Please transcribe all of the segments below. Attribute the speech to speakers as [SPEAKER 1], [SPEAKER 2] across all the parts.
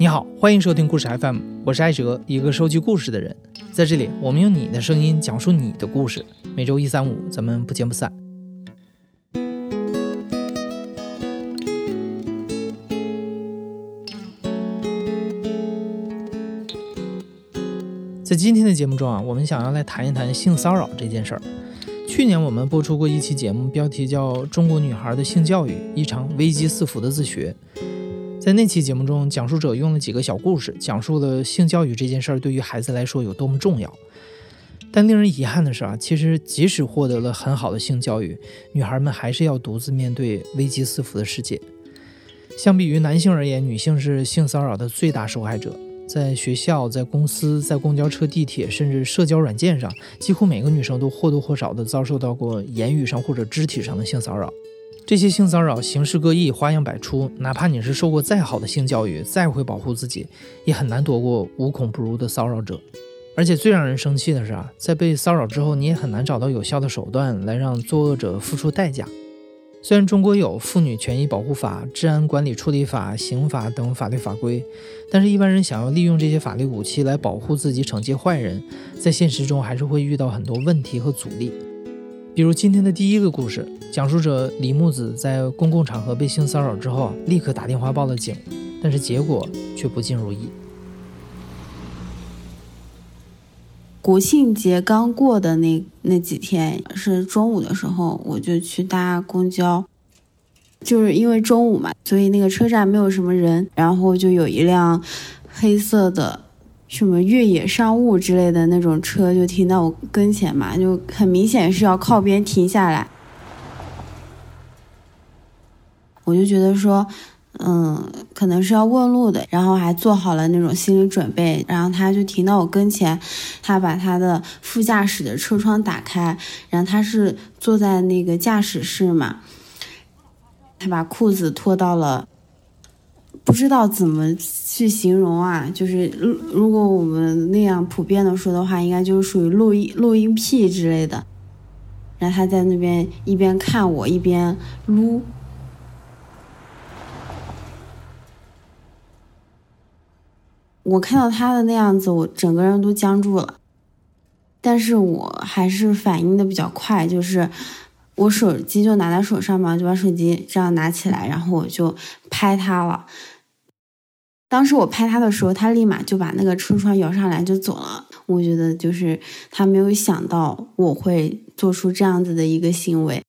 [SPEAKER 1] 你好，欢迎收听故事 FM，我是艾哲，一个收集故事的人。在这里，我们用你的声音讲述你的故事。每周一、三、五，咱们不见不散。在今天的节目中啊，我们想要来谈一谈性骚扰这件事儿。去年我们播出过一期节目，标题叫《中国女孩的性教育：一场危机四伏的自学》。在那期节目中，讲述者用了几个小故事，讲述了性教育这件事儿对于孩子来说有多么重要。但令人遗憾的是啊，其实即使获得了很好的性教育，女孩们还是要独自面对危机四伏的世界。相比于男性而言，女性是性骚扰的最大受害者。在学校、在公司、在公交车、地铁，甚至社交软件上，几乎每个女生都或多或少地遭受到过言语上或者肢体上的性骚扰。这些性骚扰形式各异，花样百出。哪怕你是受过再好的性教育，再会保护自己，也很难躲过无孔不入的骚扰者。而且最让人生气的是啊，在被骚扰之后，你也很难找到有效的手段来让作恶者付出代价。虽然中国有《妇女权益保护法》《治安管理处理法》《刑法》等法律法规，但是，一般人想要利用这些法律武器来保护自己、惩戒坏人，在现实中还是会遇到很多问题和阻力。比如今天的第一个故事，讲述者李木子在公共场合被性骚扰之后，立刻打电话报了警，但是结果却不尽如意。
[SPEAKER 2] 国庆节刚过的那那几天是中午的时候，我就去搭公交，就是因为中午嘛，所以那个车站没有什么人，然后就有一辆黑色的。什么越野商务之类的那种车就停到我跟前嘛，就很明显是要靠边停下来。我就觉得说，嗯，可能是要问路的，然后还做好了那种心理准备。然后他就停到我跟前，他把他的副驾驶的车窗打开，然后他是坐在那个驾驶室嘛，他把裤子脱到了。不知道怎么去形容啊，就是如如果我们那样普遍的说的话，应该就是属于录音录音癖之类的。然后他在那边一边看我一边撸，我看到他的那样子，我整个人都僵住了。但是我还是反应的比较快，就是我手机就拿在手上嘛，就把手机这样拿起来，然后我就拍他了。当时我拍他的时候，他立马就把那个车窗摇上来就走了。我觉得就是他没有想到我会做出这样子的一个行为。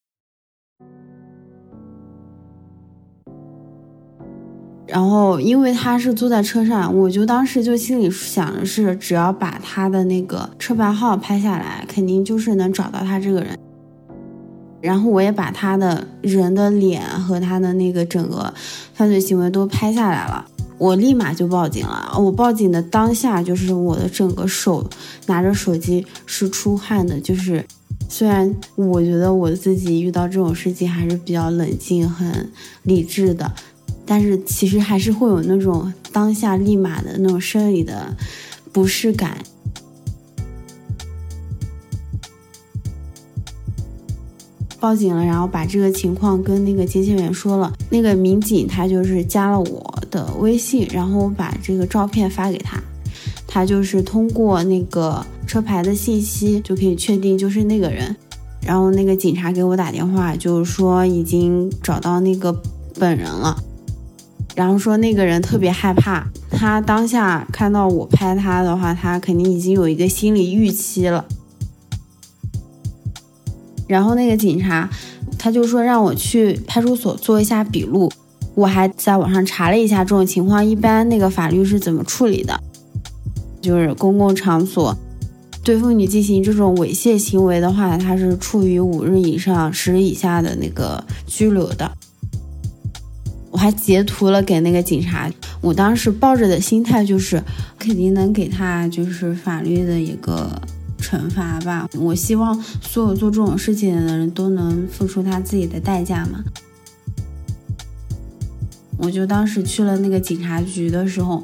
[SPEAKER 2] 然后因为他是坐在车上，我就当时就心里想的是，只要把他的那个车牌号拍下来，肯定就是能找到他这个人。然后我也把他的人的脸和他的那个整个犯罪行为都拍下来了。我立马就报警了。我报警的当下，就是我的整个手拿着手机是出汗的。就是虽然我觉得我自己遇到这种事情还是比较冷静、很理智的，但是其实还是会有那种当下立马的那种生理的不适感。报警了，然后把这个情况跟那个接线员说了。那个民警他就是加了我。的微信，然后我把这个照片发给他，他就是通过那个车牌的信息就可以确定就是那个人。然后那个警察给我打电话，就是说已经找到那个本人了，然后说那个人特别害怕，他当下看到我拍他的话，他肯定已经有一个心理预期了。然后那个警察他就说让我去派出所做一下笔录。我还在网上查了一下这种情况，一般那个法律是怎么处理的？就是公共场所对妇女进行这种猥亵行为的话，他是处于五日以上十日以下的那个拘留的。我还截图了给那个警察，我当时抱着的心态就是肯定能给他就是法律的一个惩罚吧。我希望所有做这种事情的人都能付出他自己的代价嘛。我就当时去了那个警察局的时候，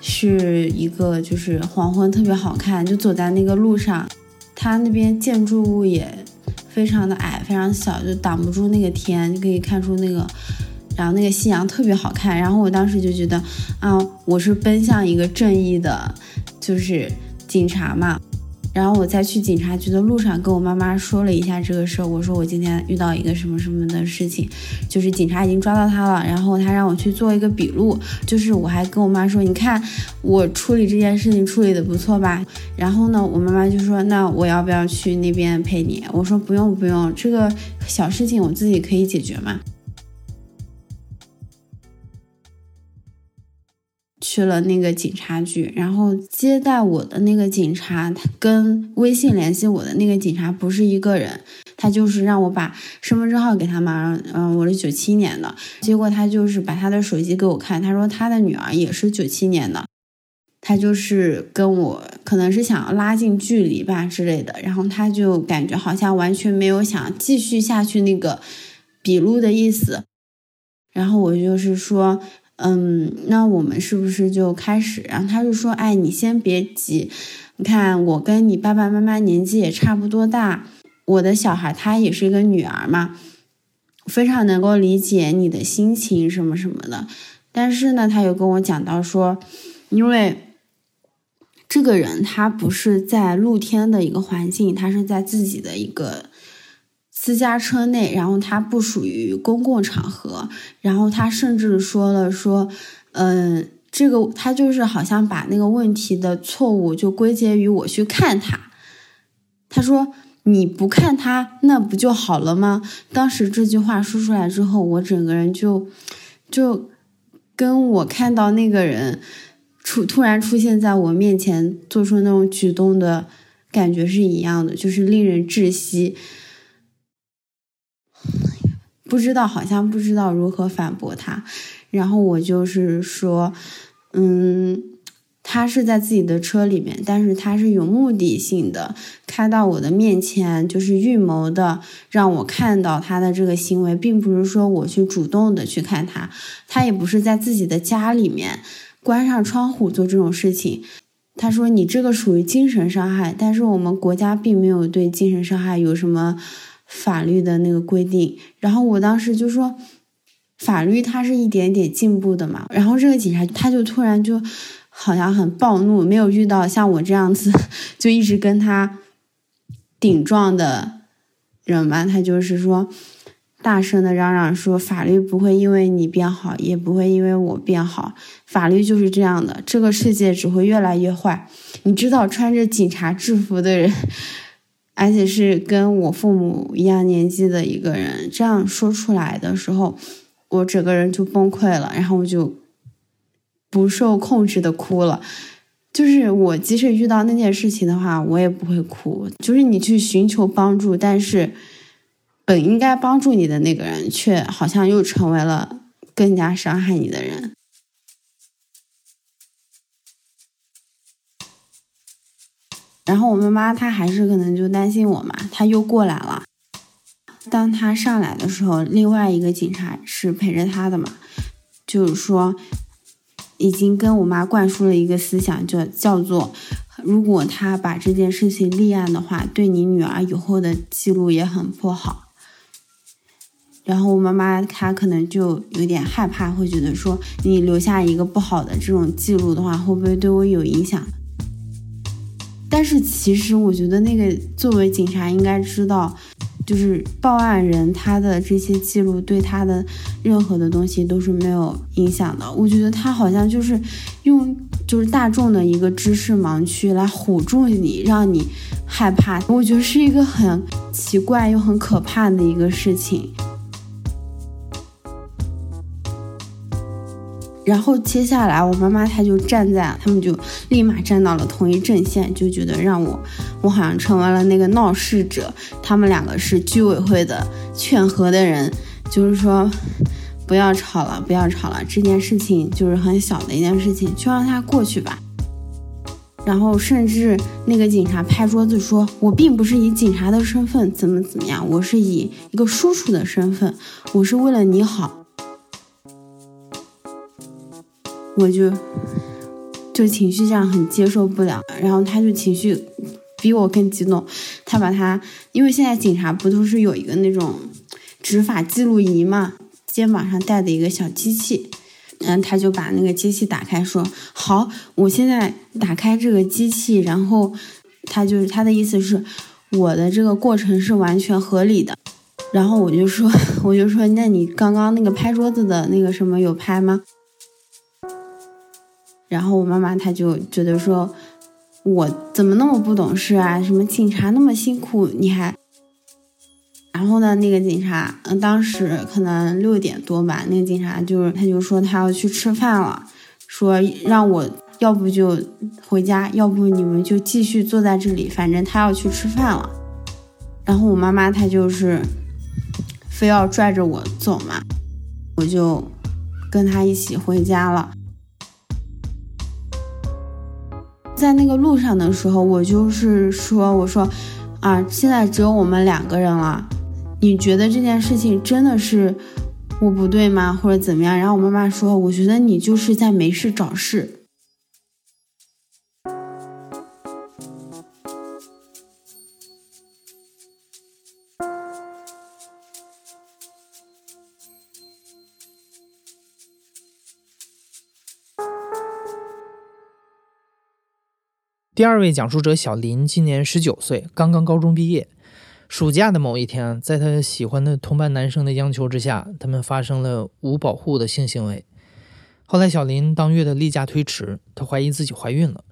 [SPEAKER 2] 是一个就是黄昏特别好看，就走在那个路上，它那边建筑物也非常的矮，非常小，就挡不住那个天，就可以看出那个然后那个夕阳特别好看，然后我当时就觉得，啊，我是奔向一个正义的，就是警察嘛。然后我在去警察局的路上，跟我妈妈说了一下这个事儿。我说我今天遇到一个什么什么的事情，就是警察已经抓到他了，然后他让我去做一个笔录。就是我还跟我妈说，你看我处理这件事情处理的不错吧？然后呢，我妈妈就说，那我要不要去那边陪你？我说不用不用，这个小事情我自己可以解决嘛。去了那个警察局，然后接待我的那个警察，他跟微信联系我的那个警察不是一个人，他就是让我把身份证号给他嘛，嗯，我是九七年的，结果他就是把他的手机给我看，他说他的女儿也是九七年的，他就是跟我可能是想拉近距离吧之类的，然后他就感觉好像完全没有想继续下去那个笔录的意思，然后我就是说。嗯，那我们是不是就开始？然后他就说：“哎，你先别急，你看我跟你爸爸妈妈年纪也差不多大，我的小孩她也是一个女儿嘛，非常能够理解你的心情什么什么的。但是呢，他又跟我讲到说，因为这个人他不是在露天的一个环境，他是在自己的一个。”私家车内，然后他不属于公共场合，然后他甚至说了说，嗯，这个他就是好像把那个问题的错误就归结于我去看他。他说你不看他，那不就好了吗？当时这句话说出来之后，我整个人就就跟我看到那个人出突然出现在我面前做出那种举动的感觉是一样的，就是令人窒息。不知道，好像不知道如何反驳他。然后我就是说，嗯，他是在自己的车里面，但是他是有目的性的开到我的面前，就是预谋的让我看到他的这个行为，并不是说我去主动的去看他。他也不是在自己的家里面关上窗户做这种事情。他说你这个属于精神伤害，但是我们国家并没有对精神伤害有什么。法律的那个规定，然后我当时就说，法律它是一点点进步的嘛。然后这个警察他就突然就好像很暴怒，没有遇到像我这样子就一直跟他顶撞的人嘛。他就是说，大声的嚷嚷说，法律不会因为你变好，也不会因为我变好，法律就是这样的，这个世界只会越来越坏。你知道，穿着警察制服的人。而且是跟我父母一样年纪的一个人这样说出来的时候，我整个人就崩溃了，然后我就不受控制的哭了。就是我即使遇到那件事情的话，我也不会哭。就是你去寻求帮助，但是本应该帮助你的那个人，却好像又成为了更加伤害你的人。然后我妈妈她还是可能就担心我嘛，她又过来了。当她上来的时候，另外一个警察是陪着她的嘛，就是说已经跟我妈灌输了一个思想，就叫做如果他把这件事情立案的话，对你女儿以后的记录也很不好。然后我妈妈她可能就有点害怕，会觉得说你留下一个不好的这种记录的话，会不会对我有影响？但是其实我觉得那个作为警察应该知道，就是报案人他的这些记录对他的任何的东西都是没有影响的。我觉得他好像就是用就是大众的一个知识盲区来唬住你，让你害怕。我觉得是一个很奇怪又很可怕的一个事情。然后接下来，我妈妈她就站在，他们就立马站到了同一阵线，就觉得让我，我好像成为了那个闹事者。他们两个是居委会的劝和的人，就是说不要吵了，不要吵了，这件事情就是很小的一件事情，就让它过去吧。然后甚至那个警察拍桌子说：“我并不是以警察的身份怎么怎么样，我是以一个叔叔的身份，我是为了你好。”我就就情绪这样很接受不了，然后他就情绪比我更激动，他把他，因为现在警察不都是有一个那种执法记录仪嘛，肩膀上带的一个小机器。嗯，他就把那个机器打开，说：“好，我现在打开这个机器。”然后他就是他的意思是，我的这个过程是完全合理的。然后我就说，我就说，那你刚刚那个拍桌子的那个什么有拍吗？然后我妈妈她就觉得说，我怎么那么不懂事啊？什么警察那么辛苦，你还……然后呢，那个警察，嗯，当时可能六点多吧，那个警察就是他就说他要去吃饭了，说让我要不就回家，要不你们就继续坐在这里，反正他要去吃饭了。然后我妈妈她就是非要拽着我走嘛，我就跟他一起回家了。在那个路上的时候，我就是说，我说啊，现在只有我们两个人了。你觉得这件事情真的是我不对吗，或者怎么样？然后我妈妈说，我觉得你就是在没事找事。
[SPEAKER 1] 第二位讲述者小林今年十九岁，刚刚高中毕业。暑假的某一天，在他喜欢的同班男生的央求之下，他们发生了无保护的性行为。后来，小林当月的例假推迟，她怀疑自己怀孕了，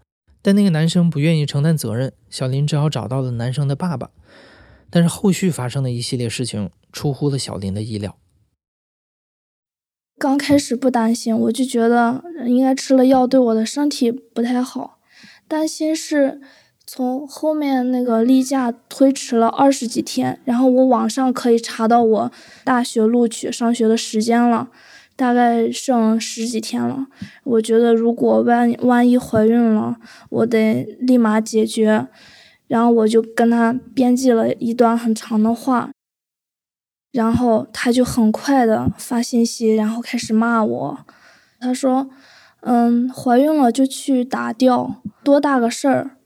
[SPEAKER 1] 但那个男生不愿意承担责任，小林只好找到了男生的爸爸。但是后续发生的一系列事情出乎了小林的意料。
[SPEAKER 3] 刚开始不担心，我就觉得应该吃了药对我的身体不太好，担心是。从后面那个例假推迟了二十几天，然后我网上可以查到我大学录取上学的时间了，大概剩十几天了。我觉得如果万万一怀孕了，我得立马解决。然后我就跟他编辑了一段很长的话，然后他就很快的发信息，然后开始骂我。他说：“嗯，怀孕了就去打掉，多大个事儿。”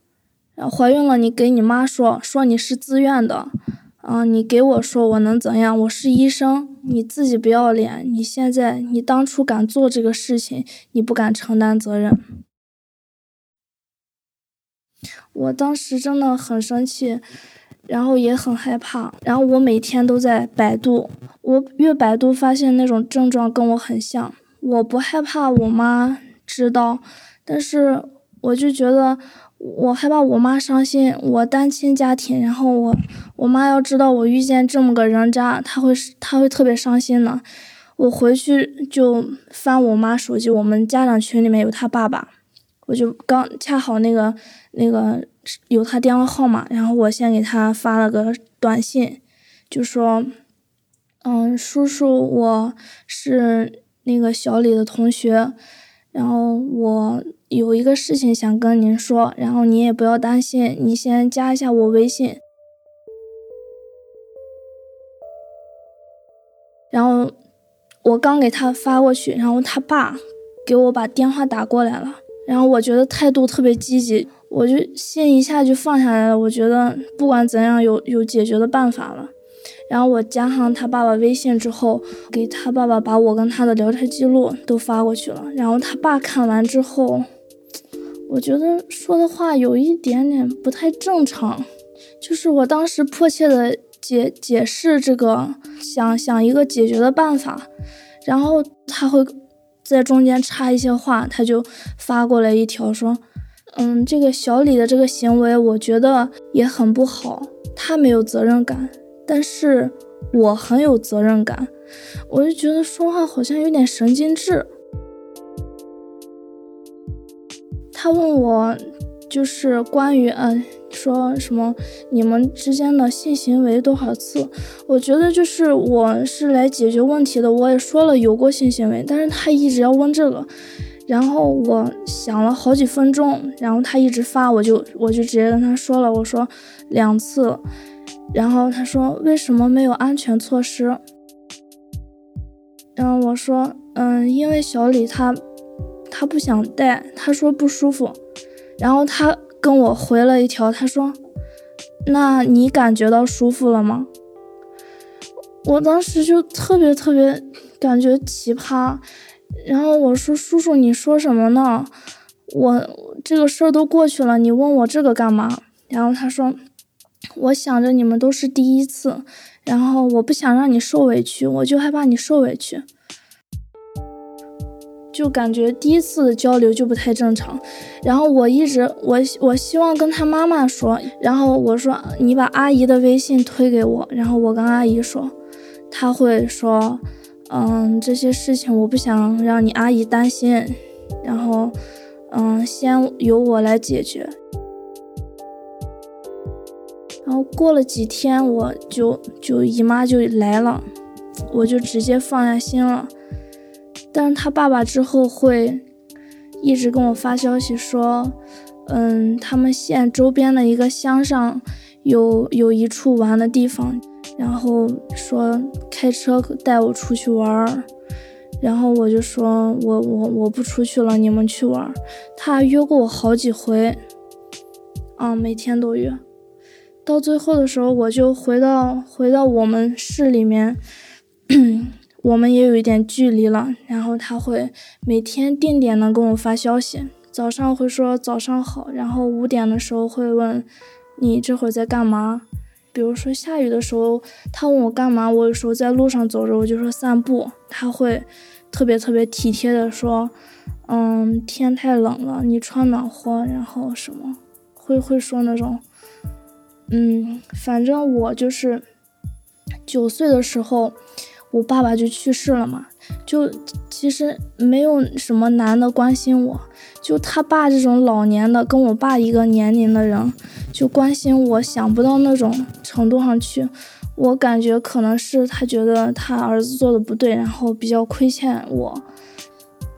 [SPEAKER 3] 怀孕了，你给你妈说说你是自愿的，啊，你给我说我能怎样？我是医生，你自己不要脸。你现在你当初敢做这个事情，你不敢承担责任。我当时真的很生气，然后也很害怕，然后我每天都在百度，我越百度发现那种症状跟我很像。我不害怕我妈知道，但是我就觉得。我害怕我妈伤心，我单亲家庭，然后我我妈要知道我遇见这么个人渣，她会她会特别伤心的。我回去就翻我妈手机，我们家长群里面有她爸爸，我就刚恰好那个那个有他电话号码，然后我先给他发了个短信，就说，嗯，叔叔，我是那个小李的同学，然后我。有一个事情想跟您说，然后你也不要担心，你先加一下我微信。然后我刚给他发过去，然后他爸给我把电话打过来了，然后我觉得态度特别积极，我就心一下就放下来了。我觉得不管怎样，有有解决的办法了。然后我加上他爸爸微信之后，给他爸爸把我跟他的聊天记录都发过去了。然后他爸看完之后。我觉得说的话有一点点不太正常，就是我当时迫切的解解释这个，想想一个解决的办法，然后他会在中间插一些话，他就发过来一条说，嗯，这个小李的这个行为我觉得也很不好，他没有责任感，但是我很有责任感，我就觉得说话好像有点神经质。他问我，就是关于嗯，说什么你们之间的性行为多少次？我觉得就是我是来解决问题的，我也说了有过性行为，但是他一直要问这个，然后我想了好几分钟，然后他一直发，我就我就直接跟他说了，我说两次，然后他说为什么没有安全措施？然后我说嗯，因为小李他。他不想戴，他说不舒服，然后他跟我回了一条，他说：“那你感觉到舒服了吗？”我当时就特别特别感觉奇葩。然后我说：“叔叔，你说什么呢？我这个事儿都过去了，你问我这个干嘛？”然后他说：“我想着你们都是第一次，然后我不想让你受委屈，我就害怕你受委屈。”就感觉第一次的交流就不太正常。然后我一直我我希望跟他妈妈说，然后我说：“你把阿姨的微信推给我。”然后我跟阿姨说，他会说。嗯，这些事情我不想让你阿姨担心，然后，嗯，先由我来解决。然后过了几天，我就就姨妈就来了，我就直接放下心了。但是他爸爸之后会一直跟我发消息说，嗯，他们县周边的一个乡上有有一处玩的地方。然后说开车带我出去玩儿，然后我就说我我我不出去了，你们去玩儿。他约过我好几回，啊，每天都约。到最后的时候，我就回到回到我们市里面，我们也有一点距离了。然后他会每天定点的跟我发消息，早上会说早上好，然后五点的时候会问你这会儿在干嘛。比如说下雨的时候，他问我干嘛，我有时候在路上走着，我就说散步。他会特别特别体贴的说，嗯，天太冷了，你穿暖和，然后什么，会会说那种，嗯，反正我就是九岁的时候，我爸爸就去世了嘛，就其实没有什么男的关心我。就他爸这种老年的，跟我爸一个年龄的人，就关心我，想不到那种程度上去。我感觉可能是他觉得他儿子做的不对，然后比较亏欠我。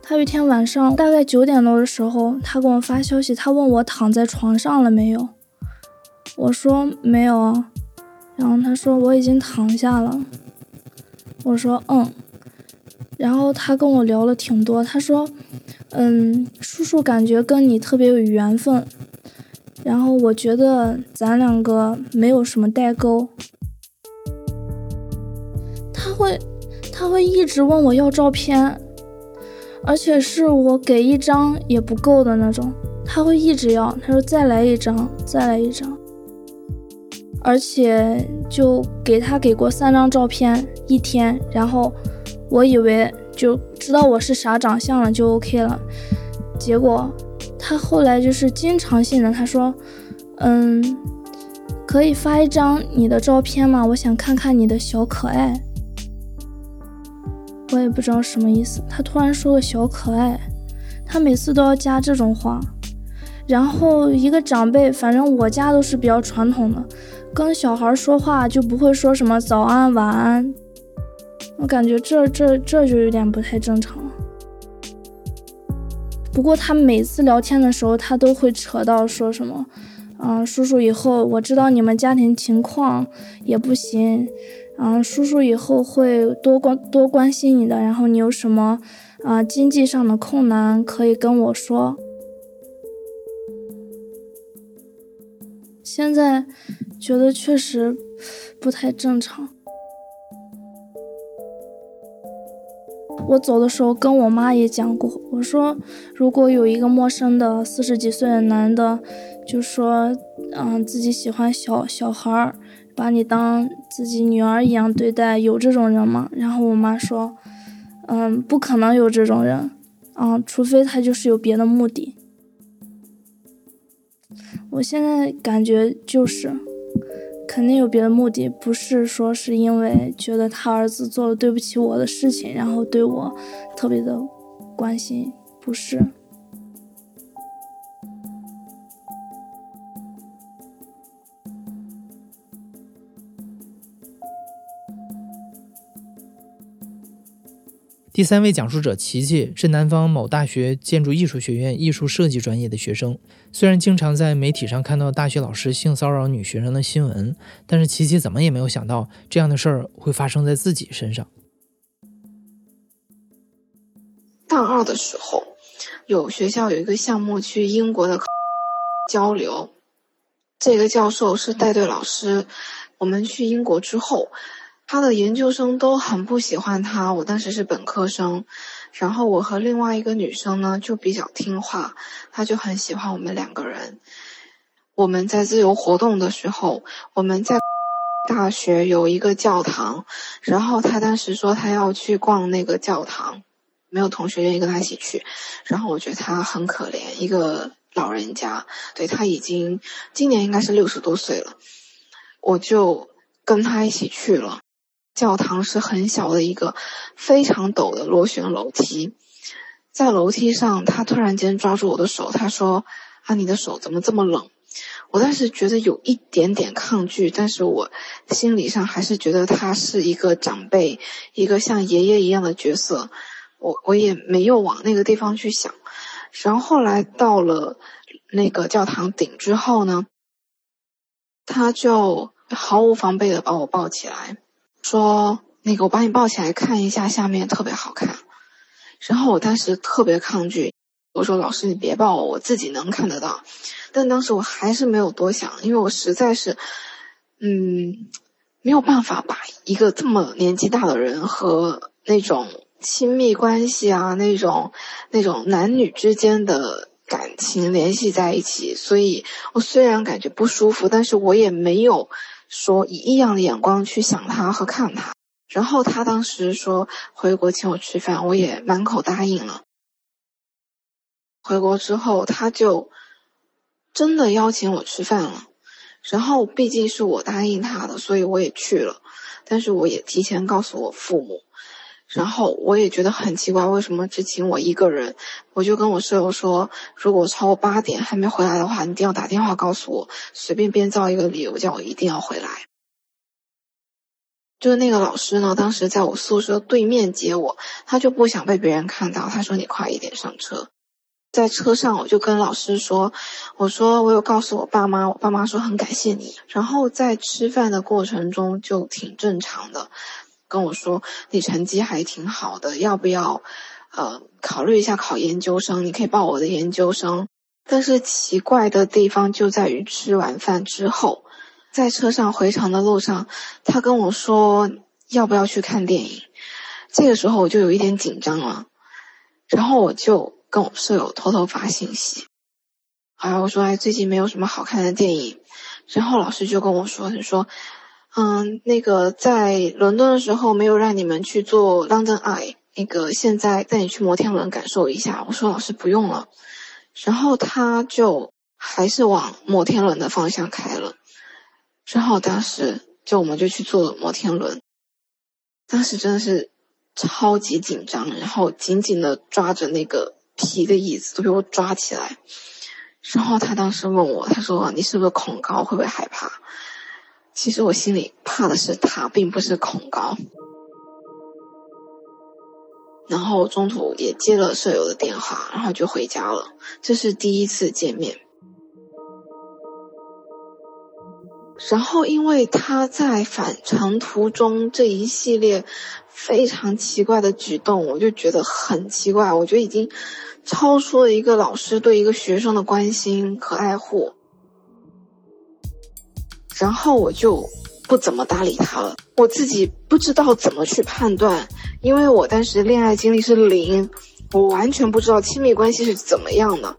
[SPEAKER 3] 他有一天晚上大概九点多的时候，他给我发消息，他问我躺在床上了没有。我说没有啊，然后他说我已经躺下了。我说嗯，然后他跟我聊了挺多，他说。嗯，叔叔感觉跟你特别有缘分，然后我觉得咱两个没有什么代沟。他会，他会一直问我要照片，而且是我给一张也不够的那种，他会一直要，他说再来一张，再来一张，而且就给他给过三张照片一天，然后我以为。就知道我是啥长相了，就 OK 了。结果他后来就是经常性的，他说：“嗯，可以发一张你的照片吗？我想看看你的小可爱。”我也不知道什么意思。他突然说个小可爱，他每次都要加这种话。然后一个长辈，反正我家都是比较传统的，跟小孩说话就不会说什么早安、晚安。我感觉这这这就有点不太正常了。不过他每次聊天的时候，他都会扯到说什么，嗯，叔叔以后我知道你们家庭情况也不行，嗯，叔叔以后会多关多关心你的，然后你有什么啊经济上的困难可以跟我说。现在觉得确实不太正常。我走的时候跟我妈也讲过，我说如果有一个陌生的四十几岁的男的，就说嗯自己喜欢小小孩儿，把你当自己女儿一样对待，有这种人吗？然后我妈说，嗯不可能有这种人，啊除非他就是有别的目的。我现在感觉就是。肯定有别的目的，不是说是因为觉得他儿子做了对不起我的事情，然后对我特别的关心，不是。
[SPEAKER 1] 第三位讲述者琪琪是南方某大学建筑艺术学院艺术设计专业的学生。虽然经常在媒体上看到大学老师性骚扰女学生的新闻，但是琪琪怎么也没有想到这样的事儿会发生在自己身上。
[SPEAKER 4] 大二的时候，有学校有一个项目去英国的 交流，这个教授是带队老师。我们去英国之后。他的研究生都很不喜欢他。我当时是本科生，然后我和另外一个女生呢就比较听话，他就很喜欢我们两个人。我们在自由活动的时候，我们在大学有一个教堂，然后他当时说他要去逛那个教堂，没有同学愿意跟他一起去，然后我觉得他很可怜，一个老人家，对他已经今年应该是六十多岁了，我就跟他一起去了。教堂是很小的一个非常陡的螺旋楼梯，在楼梯上，他突然间抓住我的手，他说：“啊，你的手怎么这么冷？”我当时觉得有一点点抗拒，但是我心理上还是觉得他是一个长辈，一个像爷爷一样的角色，我我也没有往那个地方去想。然后后来到了那个教堂顶之后呢，他就毫无防备的把我抱起来。说那个，我把你抱起来看一下，下面特别好看。然后我当时特别抗拒，我说老师你别抱我，我自己能看得到。但当时我还是没有多想，因为我实在是，嗯，没有办法把一个这么年纪大的人和那种亲密关系啊，那种那种男女之间的感情联系在一起。所以我虽然感觉不舒服，但是我也没有。说以异样的眼光去想他和看他，然后他当时说回国请我吃饭，我也满口答应了。回国之后，他就真的邀请我吃饭了，然后毕竟是我答应他的，所以我也去了，但是我也提前告诉我父母。然后我也觉得很奇怪，为什么只请我一个人？我就跟我室友说，如果超过八点还没回来的话，你一定要打电话告诉我，随便编造一个理由，叫我一定要回来。就是那个老师呢，当时在我宿舍对面接我，他就不想被别人看到，他说你快一点上车。在车上我就跟老师说，我说我有告诉我爸妈，我爸妈说很感谢你。然后在吃饭的过程中就挺正常的。跟我说你成绩还挺好的，要不要，呃，考虑一下考研究生？你可以报我的研究生。但是奇怪的地方就在于吃完饭之后，在车上回程的路上，他跟我说要不要去看电影。这个时候我就有一点紧张了，然后我就跟我舍友偷偷发信息，啊，我说哎，最近没有什么好看的电影。然后老师就跟我说，他说。嗯，那个在伦敦的时候没有让你们去做 London Eye，那个现在带你去摩天轮感受一下。我说老师不用了，然后他就还是往摩天轮的方向开了。之后当时就我们就去坐摩天轮，当时真的是超级紧张，然后紧紧的抓着那个皮的椅子都被我抓起来。然后他当时问我，他说你是不是恐高，会不会害怕？其实我心里怕的是他，并不是恐高。然后中途也接了舍友的电话，然后就回家了。这是第一次见面。然后因为他在返程途中这一系列非常奇怪的举动，我就觉得很奇怪。我觉得已经超出了一个老师对一个学生的关心和爱护。然后我就不怎么搭理他了，我自己不知道怎么去判断，因为我当时恋爱经历是零，我完全不知道亲密关系是怎么样的。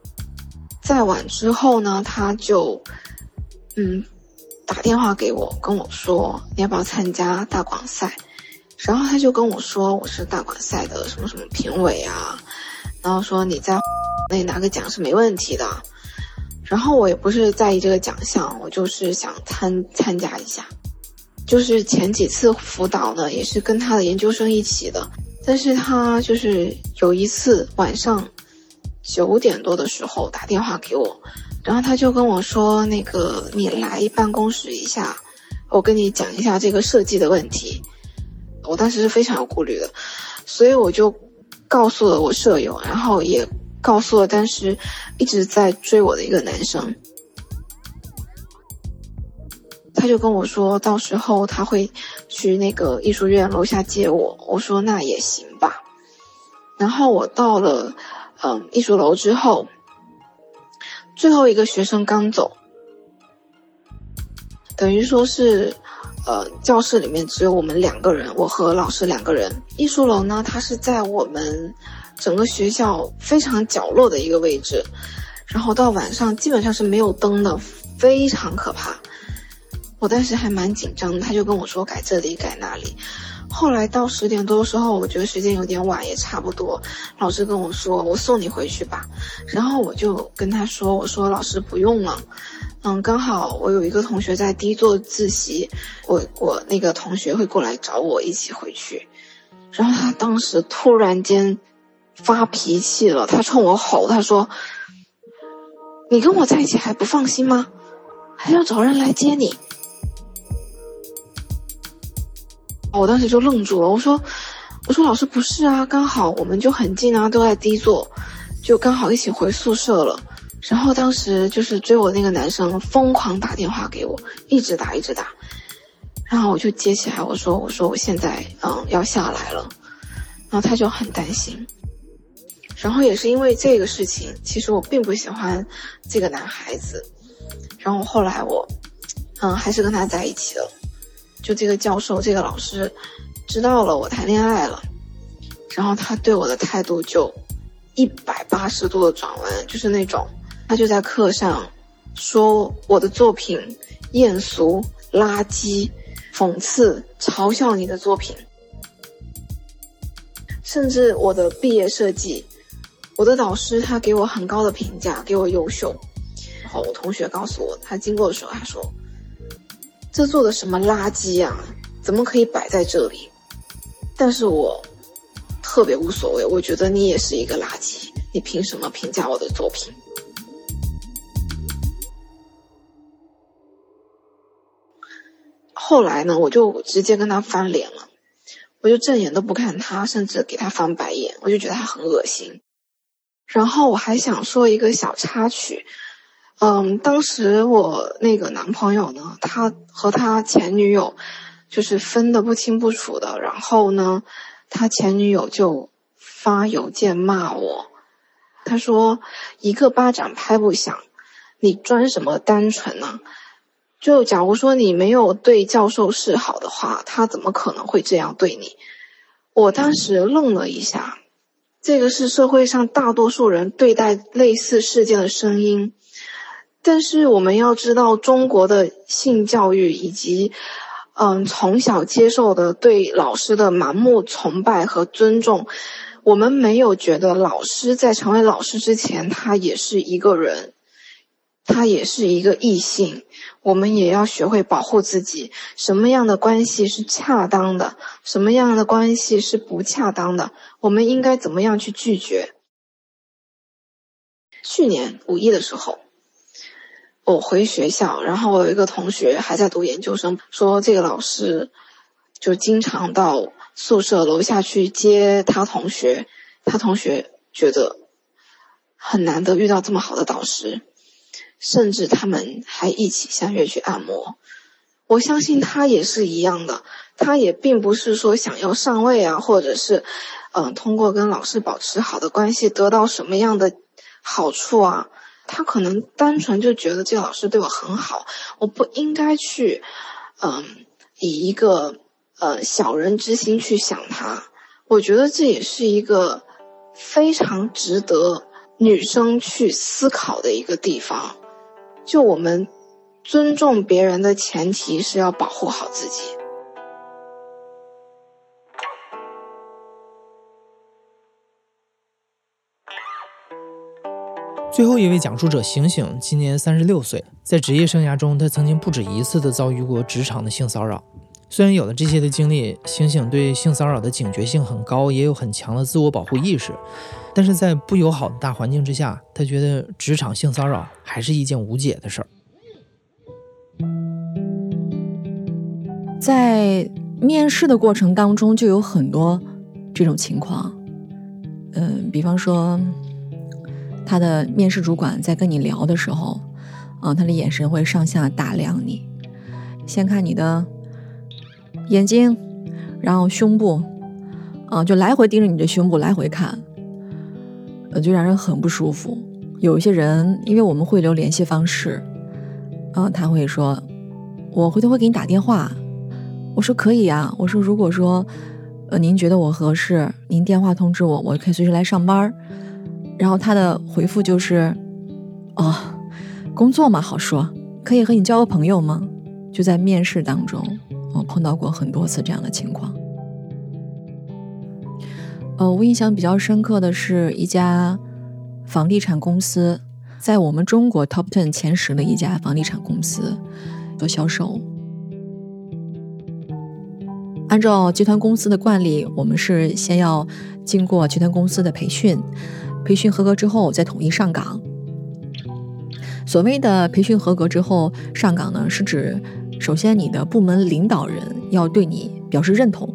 [SPEAKER 4] 再晚之后呢，他就，嗯，打电话给我，跟我说你要不要参加大广赛，然后他就跟我说我是大广赛的什么什么评委啊，然后说你在 那拿个奖是没问题的。然后我也不是在意这个奖项，我就是想参参加一下。就是前几次辅导呢，也是跟他的研究生一起的。但是他就是有一次晚上九点多的时候打电话给我，然后他就跟我说：“那个你来办公室一下，我跟你讲一下这个设计的问题。”我当时是非常有顾虑的，所以我就告诉了我舍友，然后也。告诉了当时一直在追我的一个男生，他就跟我说，到时候他会去那个艺术院楼下接我。我说那也行吧。然后我到了嗯艺术楼之后，最后一个学生刚走，等于说是呃，教室里面只有我们两个人，我和老师两个人。艺术楼呢，它是在我们整个学校非常角落的一个位置，然后到晚上基本上是没有灯的，非常可怕。我当时还蛮紧张的，他就跟我说改这里改那里。后来到十点多的时候，我觉得时间有点晚，也差不多。老师跟我说：“我送你回去吧。”然后我就跟他说：“我说老师不用了。”嗯，刚好我有一个同学在低座自习，我我那个同学会过来找我一起回去，然后他当时突然间发脾气了，他冲我吼，他说：“你跟我在一起还不放心吗？还要找人来接你？”我当时就愣住了，我说：“我说老师不是啊，刚好我们就很近啊，都在低座，就刚好一起回宿舍了。”然后当时就是追我那个男生疯狂打电话给我，一直打一直打，然后我就接起来，我说我说我现在嗯要下来了，然后他就很担心，然后也是因为这个事情，其实我并不喜欢这个男孩子，然后后来我嗯还是跟他在一起了，就这个教授这个老师知道了我谈恋爱了，然后他对我的态度就一百八十度的转弯，就是那种。他就在课上说我的作品艳俗、垃圾、讽刺、嘲笑你的作品，甚至我的毕业设计，我的导师他给我很高的评价，给我优秀。然后我同学告诉我，他经过的时候他说：“这做的什么垃圾啊？怎么可以摆在这里？”但是我特别无所谓，我觉得你也是一个垃圾，你凭什么评价我的作品？后来呢，我就直接跟他翻脸了，我就正眼都不看他，甚至给他翻白眼，我就觉得他很恶心。然后我还想说一个小插曲，嗯，当时我那个男朋友呢，他和他前女友就是分得不清不楚的，然后呢，他前女友就发邮件骂我，他说一个巴掌拍不响，你装什么单纯呢？就假如说你没有对教授示好的话，他怎么可能会这样对你？我当时愣了一下，这个是社会上大多数人对待类似事件的声音。但是我们要知道，中国的性教育以及，嗯，从小接受的对老师的盲目崇拜和尊重，我们没有觉得老师在成为老师之前，他也是一个人。他也是一个异性，我们也要学会保护自己。什么样的关系是恰当的？什么样的关系是不恰当的？我们应该怎么样去拒绝？去年五一的时候，我回学校，然后我有一个同学还在读研究生，说这个老师就经常到宿舍楼下去接他同学，他同学觉得很难得遇到这么好的导师。甚至他们还一起相约去按摩，我相信他也是一样的，他也并不是说想要上位啊，或者是，嗯，通过跟老师保持好的关系得到什么样的好处啊？他可能单纯就觉得这个老师对我很好，我不应该去，嗯，以一个呃小人之心去想他。我觉得这也是一个非常值得女生去思考的一个地方。就我们尊重别人的前提是要保护好自己。
[SPEAKER 1] 最后一位讲述者醒醒，今年三十六岁，在职业生涯中，他曾经不止一次的遭遇过职场的性骚扰。虽然有了这些的经历，醒醒对性骚扰的警觉性很高，也有很强的自我保护意识。但是在不友好的大环境之下，他觉得职场性骚扰还是一件无解的事儿。
[SPEAKER 5] 在面试的过程当中，就有很多这种情况。嗯，比方说，他的面试主管在跟你聊的时候，啊，他的眼神会上下打量你，先看你的眼睛，然后胸部，啊，就来回盯着你的胸部来回看。呃，就让人很不舒服。有一些人，因为我们会留联系方式，啊，他会说，我回头会给你打电话，我说可以啊，我说如果说，呃，您觉得我合适，您电话通知我，我可以随时来上班。然后他的回复就是，哦，工作嘛好说，可以和你交个朋友吗？就在面试当中，碰到过很多次这样的情况。呃，我印象比较深刻的是一家房地产公司，在我们中国 top ten 前十的一家房地产公司做销售。按照集团公司的惯例，我们是先要经过集团公司的培训，培训合格之后再统一上岗。所谓的培训合格之后上岗呢，是指首先你的部门领导人要对你表示认同。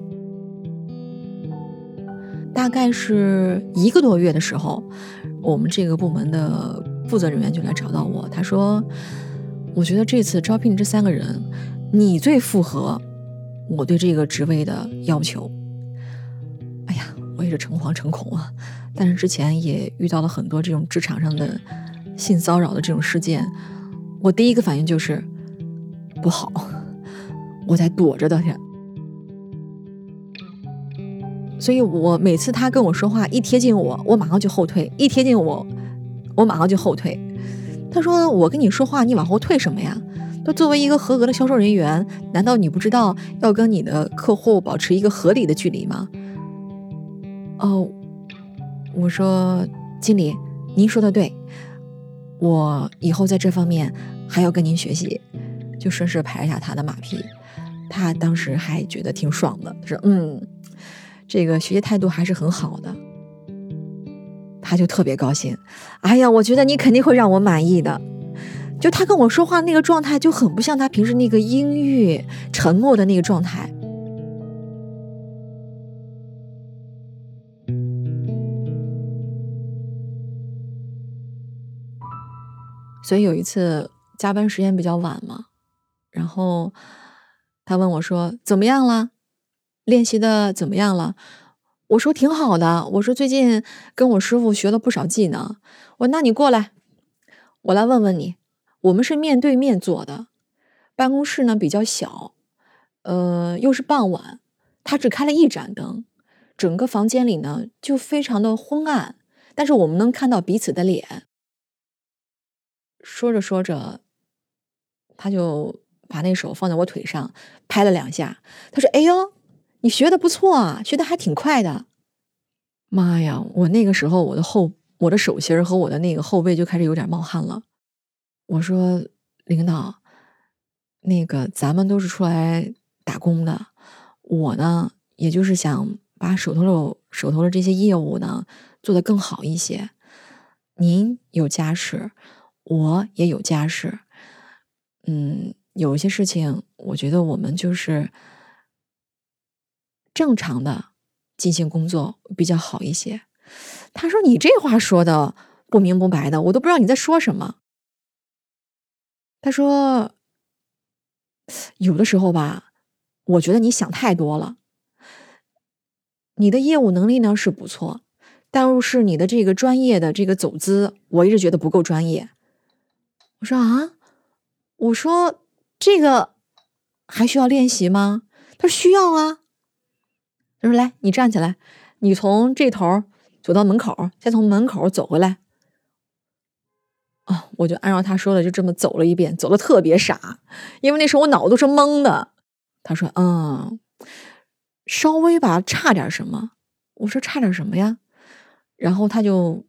[SPEAKER 5] 大概是一个多月的时候，我们这个部门的负责人员就来找到我，他说：“我觉得这次招聘这三个人，你最符合我对这个职位的要求。”哎呀，我也是诚惶诚恐啊！但是之前也遇到了很多这种职场上的性骚扰的这种事件，我第一个反应就是不好，我在躲着的天。所以我每次他跟我说话，一贴近我，我马上就后退；一贴近我，我马上就后退。他说：“我跟你说话，你往后退什么呀？都作为一个合格的销售人员，难道你不知道要跟你的客户保持一个合理的距离吗？”哦，我说经理，您说的对，我以后在这方面还要跟您学习，就顺势拍一下他的马屁。他当时还觉得挺爽的，说：“嗯。”这个学习态度还是很好的，他就特别高兴。哎呀，我觉得你肯定会让我满意的。就他跟我说话那个状态，就很不像他平时那个阴郁、沉默的那个状态。所以有一次加班时间比较晚嘛，然后他问我说：“怎么样了？”练习的怎么样了？我说挺好的。我说最近跟我师傅学了不少技能。我说那你过来，我来问问你。我们是面对面坐的，办公室呢比较小，呃，又是傍晚，他只开了一盏灯，整个房间里呢就非常的昏暗，但是我们能看到彼此的脸。说着说着，他就把那手放在我腿上拍了两下，他说：“哎呦。”你学的不错啊，学的还挺快的。妈呀，我那个时候我的后我的手心和我的那个后背就开始有点冒汗了。我说领导，那个咱们都是出来打工的，我呢也就是想把手头的手头的这些业务呢做得更好一些。您有家室，我也有家室，嗯，有一些事情，我觉得我们就是。正常的进行工作比较好一些。他说：“你这话说的不明不白的，我都不知道你在说什么。”他说：“有的时候吧，我觉得你想太多了。你的业务能力呢是不错，但是你的这个专业的这个走资，我一直觉得不够专业。”我说：“啊，我说这个还需要练习吗？”他说：“需要啊。”他说：“来，你站起来，你从这头走到门口，再从门口走回来。”哦，我就按照他说的，就这么走了一遍，走的特别傻，因为那时候我脑子都是懵的。他说：“嗯，稍微吧，差点什么？”我说：“差点什么呀？”然后他就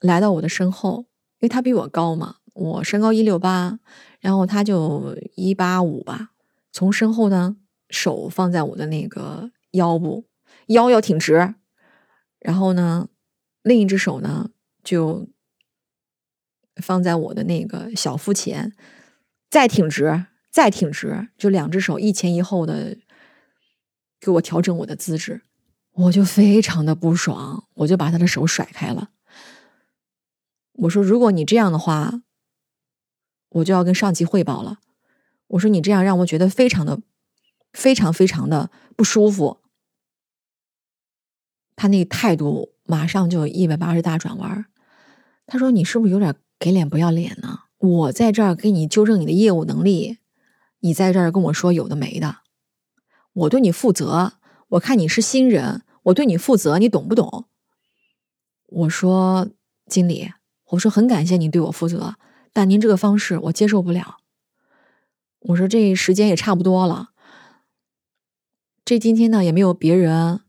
[SPEAKER 5] 来到我的身后，因为他比我高嘛，我身高一六八，然后他就一八五吧，从身后呢。手放在我的那个腰部，腰要挺直，然后呢，另一只手呢就放在我的那个小腹前，再挺直，再挺直，就两只手一前一后的给我调整我的姿势，我就非常的不爽，我就把他的手甩开了。我说：“如果你这样的话，我就要跟上级汇报了。”我说：“你这样让我觉得非常的。”非常非常的不舒服，他那态度马上就一百八十大转弯。他说：“你是不是有点给脸不要脸呢？我在这儿给你纠正你的业务能力，你在这儿跟我说有的没的，我对你负责。我看你是新人，我对你负责，你懂不懂？我说经理，我说很感谢你对我负责，但您这个方式我接受不了。我说这时间也差不多了，这今天呢也没有别人，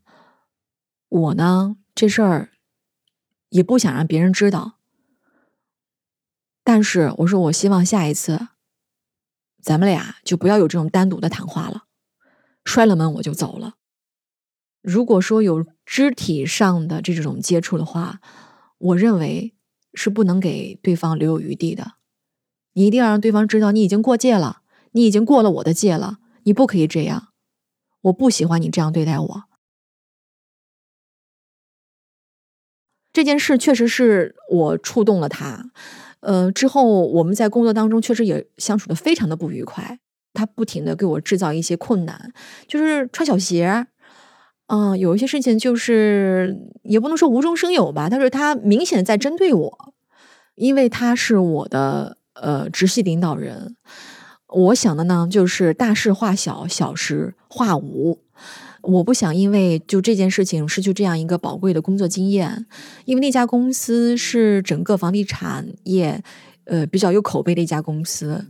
[SPEAKER 5] 我呢这事儿也不想让别人知道。但是我说我希望下一次，咱们俩就不要有这种单独的谈话了。摔了门我就走了。如果说有肢体上的这种接触的话，我认为是不能给对方留有余地的。你一定要让对方知道你已经过界了，你已经过了我的界了，你不可以这样。我不喜欢你这样对待我。这件事确实是我触动了他，呃，之后我们在工作当中确实也相处的非常的不愉快。他不停的给我制造一些困难，就是穿小鞋。嗯，有一些事情就是也不能说无中生有吧，但是他明显在针对我，因为他是我的呃直系领导人。我想的呢，就是大事化小，小事化无。我不想因为就这件事情失去这样一个宝贵的工作经验，因为那家公司是整个房地产业呃比较有口碑的一家公司。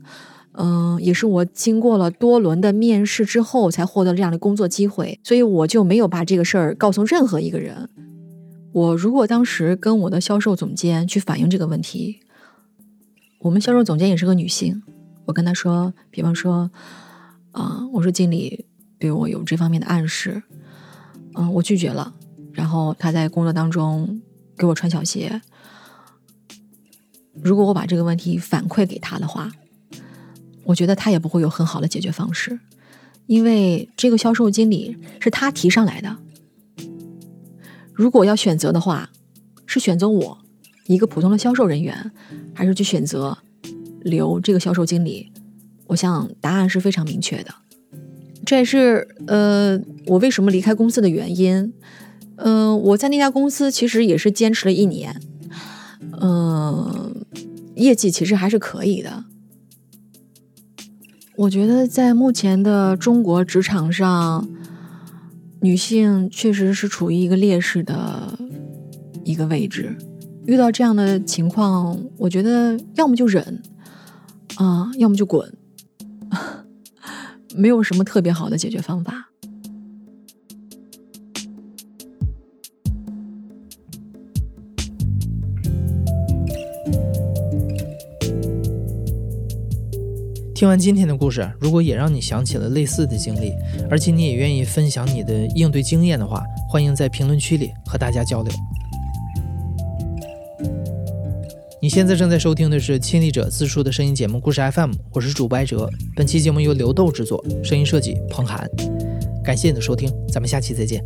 [SPEAKER 5] 嗯也是我经过了多轮的面试之后才获得这样的工作机会，所以我就没有把这个事儿告诉任何一个人。我如果当时跟我的销售总监去反映这个问题，我们销售总监也是个女性，我跟她说，比方说，啊，我说经理对我有这方面的暗示，嗯，我拒绝了，然后他在工作当中给我穿小鞋。如果我把这个问题反馈给他的话，我觉得他也不会有很好的解决方式，因为这个销售经理是他提上来的。如果要选择的话，是选择我一个普通的销售人员，还是去选择留这个销售经理？我想答案是非常明确的。这也是呃我为什么离开公司的原因。嗯，我在那家公司其实也是坚持了一年，嗯，业绩其实还是可以的。我觉得在目前的中国职场上，女性确实是处于一个劣势的一个位置。遇到这样的情况，我觉得要么就忍，啊，要么就滚，没有什么特别好的解决方法。
[SPEAKER 1] 听完今天的故事，如果也让你想起了类似的经历，而且你也愿意分享你的应对经验的话，欢迎在评论区里和大家交流。你现在正在收听的是亲历者自述的声音节目《故事 FM》，我是主播艾哲。本期节目由刘豆制作，声音设计彭涵。感谢你的收听，咱们下期再见。